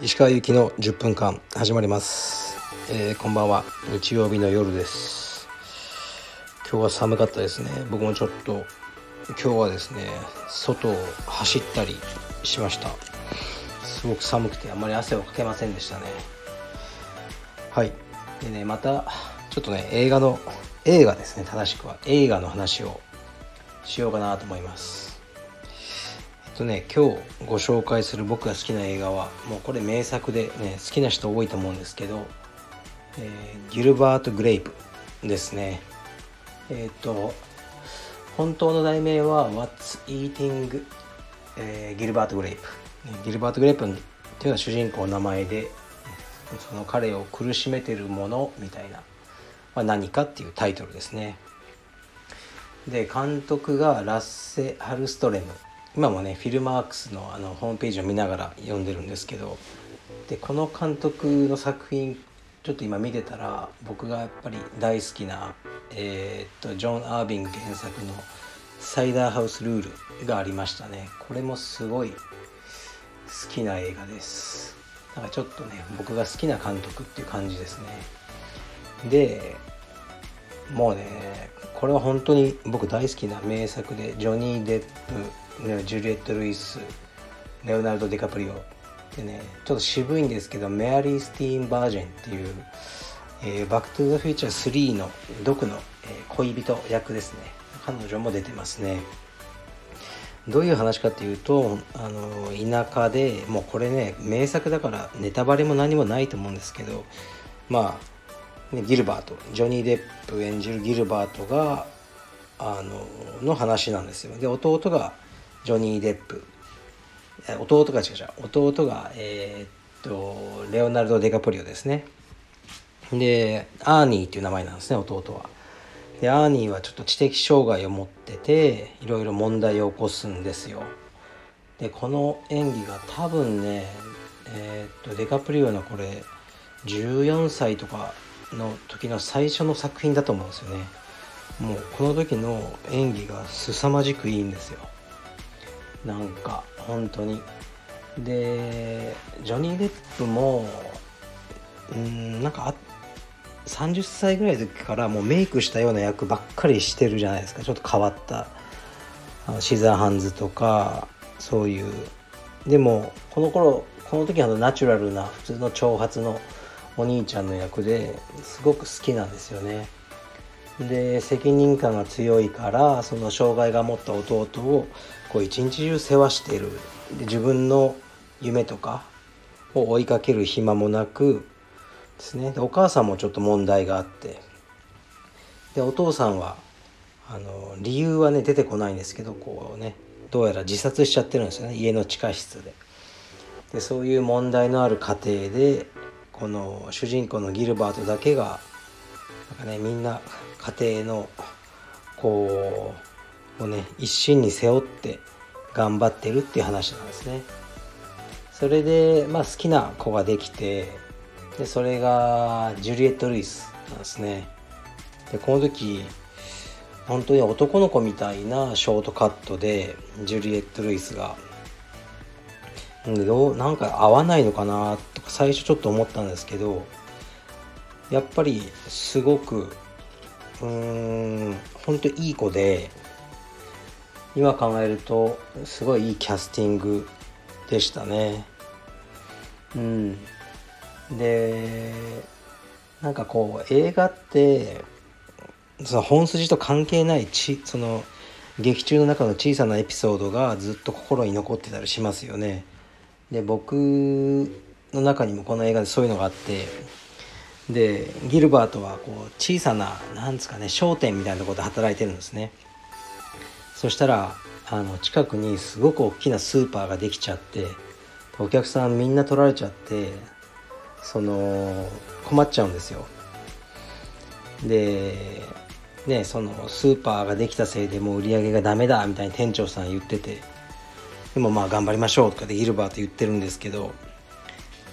石川由紀の10分間始まります、えー、こんばんは。日曜日の夜です。今日は寒かったですね。僕もちょっと今日はですね外を走ったりしました。すごく寒くてあまり汗をかけませんでしたね。はい。でねまたちょっとね映画の映画ですね正しくは。映画の話をしようかなと思います。えっとね今日ご紹介する僕が好きな映画はもうこれ名作でね好きな人多いと思うんですけど、えー、ギルバート・グレイプですね。えっと本当の題名は What's Eating、えー、ギルバート・グレイプギルバート・グレイプっていうのは主人公の名前でその彼を苦しめてるものみたいな、まあ、何かっていうタイトルですね。で監督がラッセ・ハルストレム。今もねフィルマークスのあのホームページを見ながら読んでるんですけど。でこの監督の作品ちょっと今見てたら僕がやっぱり大好きな、えー、っとジョン・アービング原作の「サイダーハウス・ルール」がありましたね。これもすごい好きな映画です。なんかちょっとね僕が好きな監督っていう感じですね。でもうねこれは本当に僕大好きな名作でジョニー・デップジュリエット・ルイスレオナルド・ディカプリオでねちょっと渋いんですけどメアリー・スティーン・バージェンっていう、えー、バック・トゥ・ザ・フューチャー3の毒の、え、恋人役ですね。彼女も出てますね。どういう話かっていうとあの田舎でもうこれね名作だからネタバレも何もないと思うんですけどまあ、ね、ギルバートジョニー・デップ演じるギルバートがあのの話なんですよ。で弟がジョニー・デップ。弟が違う違う弟がえー、っとレオナルド・デカプリオですね。でアーニーっていう名前なんですね弟は。でアーニーはちょっと知的障害を持ってていろいろ問題を起こすんですよ。でこの演技が多分ねえー、っとデカプリオのこれ14歳とかの時の最初の作品だと思うんですよね。もうこの時の演技が凄まじくいいんですよ。なんか本当に。でジョニー・デップもうんなんか30歳ぐらいの時からもうメイクしたような役ばっかりしてるじゃないですか。ちょっと変わった。あのシザーハンズとかそういう。でもこの頃この時あのナチュラルな普通の長髪のお兄ちゃんの役ですごく好きなんですよね。で責任感が強いからその障害が持った弟をこう一日中世話している。で自分の夢とかを追いかける暇もなくですね。でお母さんもちょっと問題があって。でお父さんはあの理由はね出てこないんですけどこうねどうやら自殺しちゃってるんですよね。家の地下室で。でそういう問題のある家庭でこの主人公のギルバートだけがなんかねみんな家庭のこうをね一心に背負って頑張ってるっていう話なんですね。それでまあ好きな子ができてでそれがジュリエット・ルイスなんですね。でこの時本当に男の子みたいなショートカットでジュリエット・ルイスがどうなんか合わないのかなとか最初ちょっと思ったんですけどやっぱりすごくうーん本当いい子で今考えるとすごいいいキャスティングでしたねうんでなんかこう映画ってその本筋と関係ないちその劇中の中の小さなエピソードがずっと心に残ってたりしますよね。で僕の中にもこの映画でそういうのがあってでギルバートはこう小さななんですかね商店みたいなところで働いてるんですね。そしたらあの近くにすごく大きなスーパーができちゃってお客さんみんな取られちゃってその困っちゃうんですよでねそのスーパーができたせいでもう売り上げがダメだみたいに店長さん言っててでもまあ頑張りましょうとかでギルバート言ってるんですけど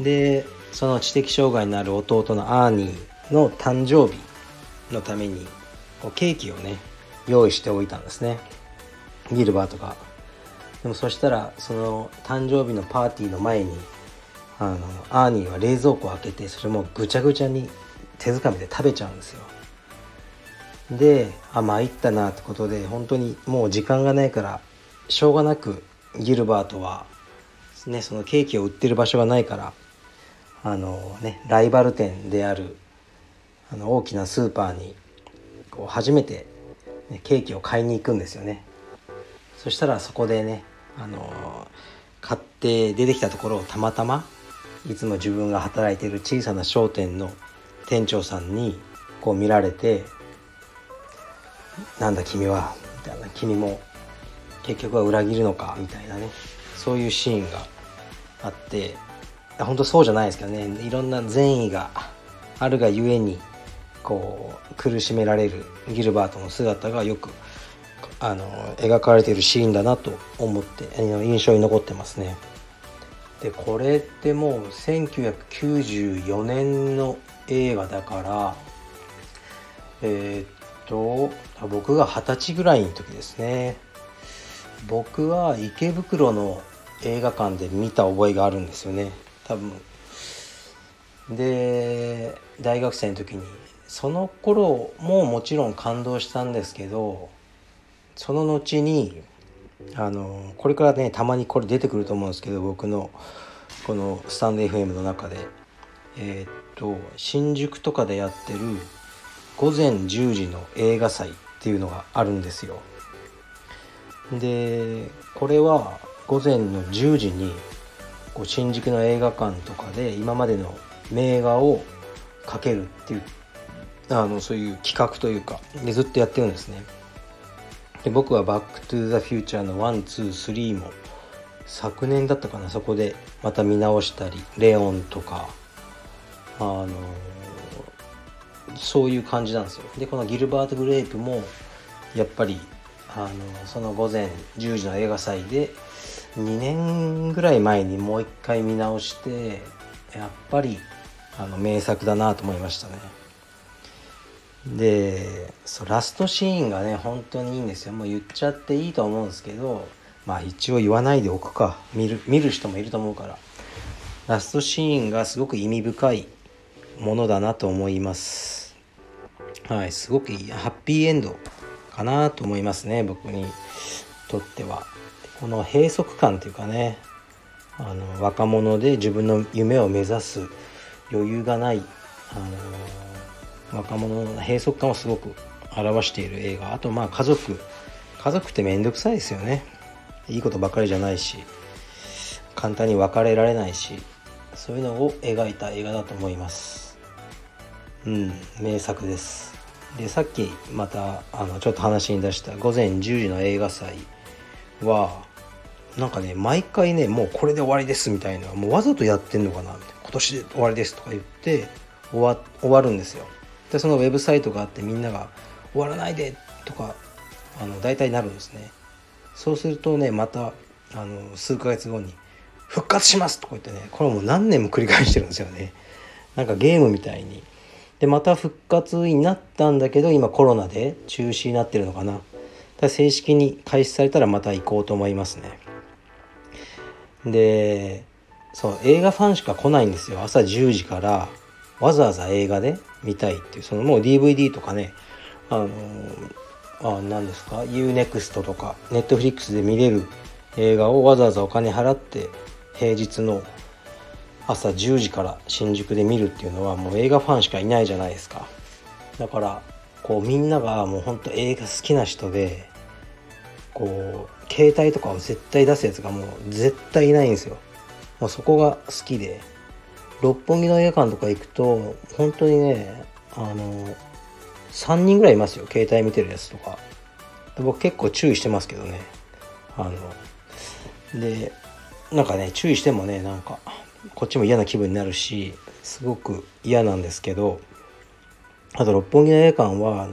でその知的障害のある弟のアーニーの誕生日のためにこうケーキをね用意しておいたんですね。ギルバートがでもそしたらその誕生日のパーティーの前にあのアーニーは冷蔵庫を開けてそれもぐちゃぐちゃに手づかみで食べちゃうんですよ。であ参ったなってことで本当にもう時間がないからしょうがなくギルバートは、ね、そのケーキを売ってる場所がないからあのねライバル店であるあの大きなスーパーにこう初めて、ね、ケーキを買いに行くんですよね。そしたらそこでねあの買って出てきたところをたまたまいつも自分が働いている小さな商店の店長さんにこう見られて「なんだ君は」みたいな「君も結局は裏切るのか」みたいなね。そういうシーンがあって。本当そうじゃないですけどね。いろんな善意があるがゆえにこう苦しめられるギルバートの姿がよくあの描かれているシーンだなと思って印象に残ってますね。でこれってもう1994年の映画だからえー、っと僕が二十歳ぐらいの時ですね。僕は池袋の映画館で見た覚えがあるんですよね。多分。で大学生の時にその頃ももちろん感動したんですけどその後にあのこれからねたまにこれ出てくると思うんですけど僕のこのスタンド FM の中で。えー、っと新宿とかでやってる午前10時の映画祭っていうのがあるんですよ。でこれは午前の10時にこう新宿の映画館とかで今までの名画をかけるっていうあのそういう企画というかでずっとやってるんですね。で僕は「バック・トゥ・ザ・フューチャー」の123も昨年だったかなそこでまた見直したり「レオン」とかあのそういう感じなんですよ。でこのギルバート・グレープもやっぱりあのその午前10時の映画祭で2年ぐらい前にもう一回見直してやっぱりあの名作だなと思いましたね。でそラストシーンがね本当にいいんですよ。もう言っちゃっていいと思うんですけどまあ一応言わないでおくか。見る見る人もいると思うから。ラストシーンがすごく意味深いものだなと思います。はいすごくいいハッピーエンド。かなと思いますね僕にとっては。この閉塞感というかねあの若者で自分の夢を目指す余裕がないあの若者の閉塞感をすごく表している映画。あとまあ家族。家族って面倒くさいですよね。いいことばかりじゃないし簡単に別れられないしそういうのを描いた映画だと思います。うん名作です。でさっきまたあのちょっと話に出した午前10時の映画祭はなんかね毎回ねもうこれで終わりですみたいなもうわざとやってんのかなみたいな今年で終わりですとか言って終わ終わるんですよ。でそのウェブサイトがあってみんなが終わらないでとかあの大体なるんですね。そうするとねまたあの数ヶ月後に復活しますとか言ってねこれもう何年も繰り返してるんですよね。なんかゲームみたいにでまた復活になったんだけど今コロナで中止になってるのかな。正式に開始されたらまた行こうと思いますね。でそう映画ファンしか来ないんですよ。朝10時からわざわざ映画で見たいっていう。そのもう DVD とかねあのあ何ですか？UNEXT とか Netflix で見れる映画をわざわざお金払って平日の朝10時から新宿で見るっていうのはもう映画ファンしかいないじゃないですか。だからこうみんながもうほんと映画好きな人でこう携帯とかを絶対出すやつがもう絶対いないんですよ。もうそこが好きで。六本木の映画館とか行くと本当にねあの3人ぐらいいますよ。携帯見てるやつとか。僕結構注意してますけどね。あのでなんかね注意してもねなんかこっちも嫌な気分になるしすごく嫌なんですけどあと六本木の映画館は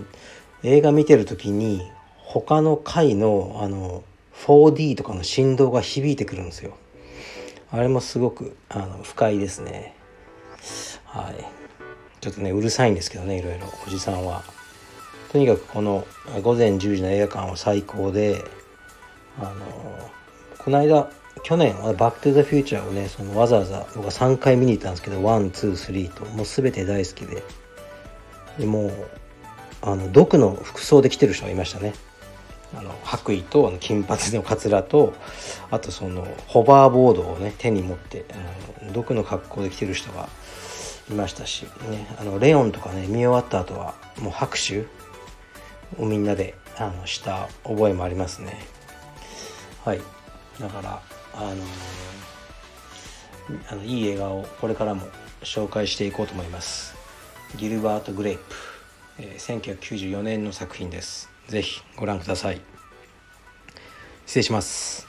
映画見てる時に他の回のあの 4D とかの振動が響いてくるんですよ。あれもすごくあの不快ですね。はい。ちょっとねうるさいんですけどねいろいろ。おじさんは。とにかくこの午前10時の映画館は最高であのこの間去年は「バック・トゥ・ザ・フューチャー」をねそのわざわざ僕は3回見に行ったんですけど123ともう全て大好きで。でもうあの毒の服装で来てる人がいましたね。あの白衣とあの金髪のかつらとあとそのホバーボードをね手に持ってあの毒の格好で来てる人がいましたし、ね、あのレオンとかね見終わった後はもう拍手をみんなであのした覚えもありますね。はい。だからあのあのいい映画をこれからも紹介していこうと思います。ギルバート・グレープ、えー、1994年の作品です。ぜひご覧ください。失礼します。